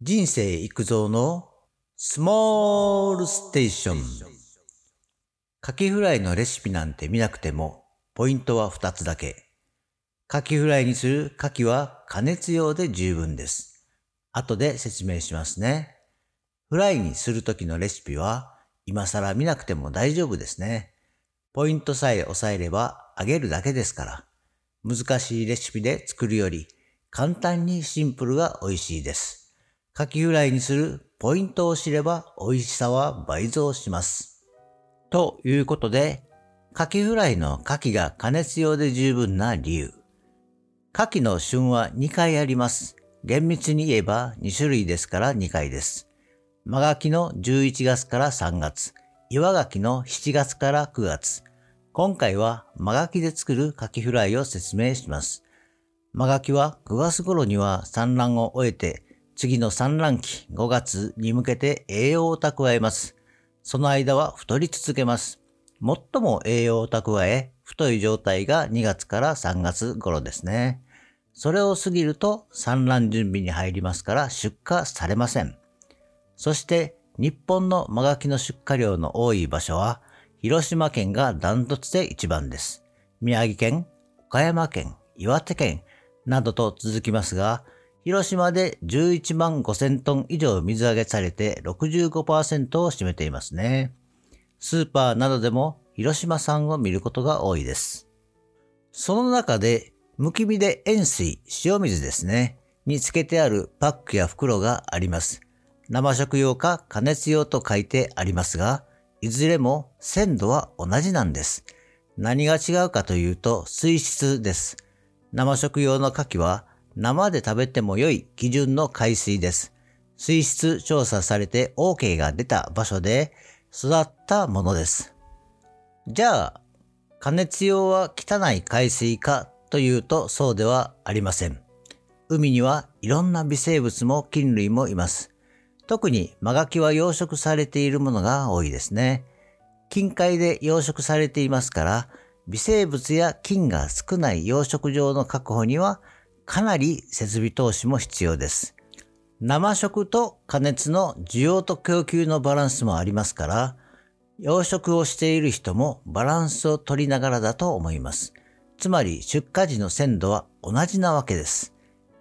人生育造のスモールステーション。カキフライのレシピなんて見なくても、ポイントは2つだけ。カキフライにするカキは加熱用で十分です。後で説明しますね。フライにするときのレシピは、今更見なくても大丈夫ですね。ポイントさえ押さえれば揚げるだけですから。難しいレシピで作るより、簡単にシンプルが美味しいです。カキフライにするポイントを知れば美味しさは倍増します。ということで、カキフライのカキが加熱用で十分な理由。カキの旬は2回あります。厳密に言えば2種類ですから2回です。マガキの11月から3月、岩ガキの7月から9月。今回はマガキで作るカキフライを説明します。マガキは9月頃には産卵を終えて次の産卵期5月に向けて栄養を蓄えます。その間は太り続けます。最も栄養を蓄え、太い状態が2月から3月頃ですね。それを過ぎると産卵準備に入りますから出荷されません。そして日本のマガキの出荷量の多い場所は広島県がダントツで一番です。宮城県、岡山県、岩手県などと続きますが、広島で11万5000トン以上水揚げされて65%を占めていますね。スーパーなどでも広島産を見ることが多いです。その中で、むき身で塩水、塩水ですね、につけてあるパックや袋があります。生食用か加熱用と書いてありますが、いずれも鮮度は同じなんです。何が違うかというと水質です。生食用の牡蠣は生で食べても良い基準の海水です。水質調査されて OK が出た場所で育ったものです。じゃあ、加熱用は汚い海水かというとそうではありません。海にはいろんな微生物も菌類もいます。特にマガキは養殖されているものが多いですね。近海で養殖されていますから、微生物や菌が少ない養殖場の確保にはかなり設備投資も必要です。生食と加熱の需要と供給のバランスもありますから、養殖をしている人もバランスを取りながらだと思います。つまり出荷時の鮮度は同じなわけです。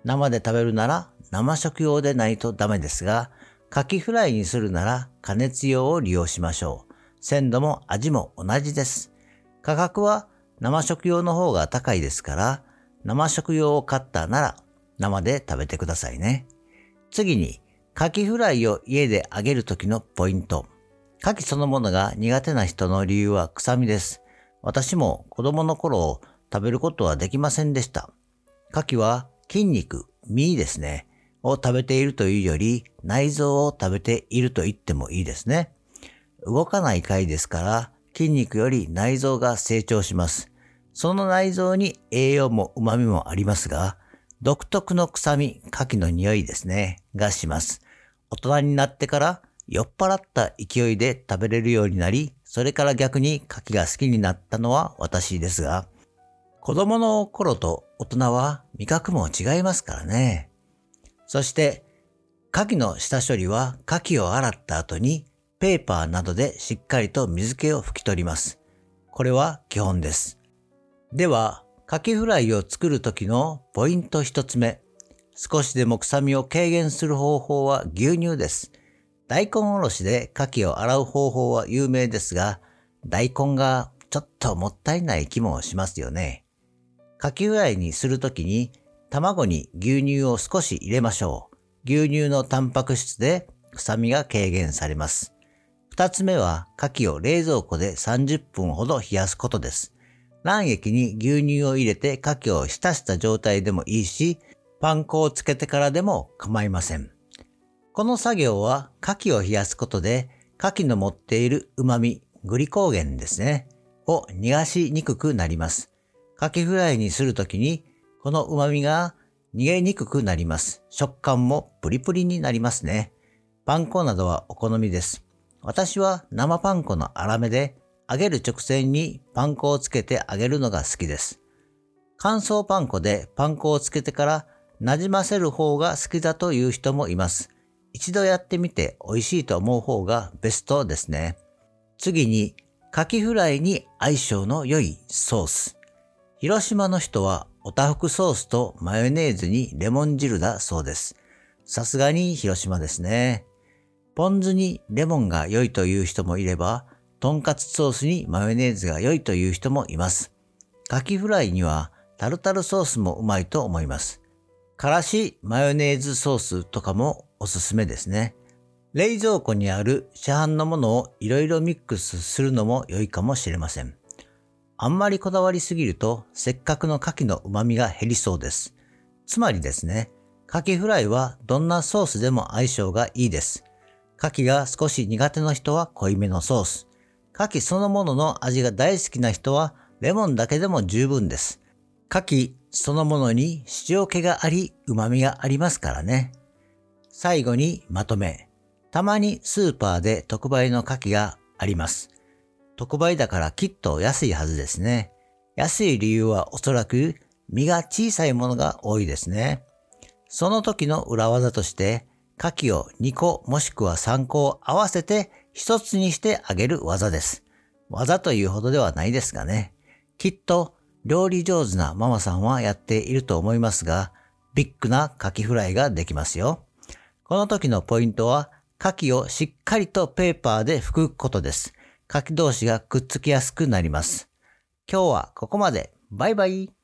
生で食べるなら生食用でないとダメですが、カキフライにするなら加熱用を利用しましょう。鮮度も味も同じです。価格は生食用の方が高いですから、生食用を買ったなら生で食べてくださいね。次に、カキフライを家で揚げるときのポイント。カキそのものが苦手な人の理由は臭みです。私も子供の頃食べることはできませんでした。カキは筋肉、身ですね、を食べているというより内臓を食べていると言ってもいいですね。動かない貝ですから筋肉より内臓が成長します。その内臓に栄養も旨味もありますが、独特の臭み、牡蠣の匂いですね、がします。大人になってから酔っ払った勢いで食べれるようになり、それから逆に牡蠣が好きになったのは私ですが、子供の頃と大人は味覚も違いますからね。そして、牡蠣の下処理は牡蠣を洗った後にペーパーなどでしっかりと水気を拭き取ります。これは基本です。では、カキフライを作る時のポイント一つ目。少しでも臭みを軽減する方法は牛乳です。大根おろしで牡蠣を洗う方法は有名ですが、大根がちょっともったいない気もしますよね。カキフライにするときに卵に牛乳を少し入れましょう。牛乳のタンパク質で臭みが軽減されます。二つ目は牡蠣を冷蔵庫で30分ほど冷やすことです。卵液に牛乳を入れて牡蠣を浸した状態でもいいし、パン粉をつけてからでも構いません。この作業は牡蠣を冷やすことで、牡蠣の持っている旨味、グリコーゲンですね、を逃がしにくくなります。牡蠣フライにするときに、この旨味が逃げにくくなります。食感もプリプリになりますね。パン粉などはお好みです。私は生パン粉の粗めで揚げる直前にパン粉をつけて揚げるのが好きです。乾燥パン粉でパン粉をつけてから馴染ませる方が好きだという人もいます。一度やってみて美味しいと思う方がベストですね。次に、カキフライに相性の良いソース。広島の人はおたふくソースとマヨネーズにレモン汁だそうです。さすがに広島ですね。ポン酢にレモンが良いという人もいれば、とんかつソースにマヨネーズが良いという人もいます。カキフライにはタルタルソースもうまいと思います。からしマヨネーズソースとかもおすすめですね。冷蔵庫にある市販のものをいろいろミックスするのも良いかもしれません。あんまりこだわりすぎるとせっかくの牡蠣の旨味が減りそうです。つまりですね、牡蠣フライはどんなソースでも相性がいいです。牡蠣が少し苦手な人は濃いめのソース。牡蠣そのものの味が大好きな人はレモンだけでも十分です。牡蠣そのものに塩気があり旨味がありますからね。最後にまとめ。たまにスーパーで特売の牡蠣があります。特売だからきっと安いはずですね。安い理由はおそらく身が小さいものが多いですね。その時の裏技として、牡蠣を2個もしくは3個合わせて1つにしてあげる技です。技というほどではないですがね。きっと料理上手なママさんはやっていると思いますが、ビッグな牡蠣フライができますよ。この時のポイントは、牡蠣をしっかりとペーパーで拭くことです。牡蠣同士がくっつきやすくなります。今日はここまで。バイバイ。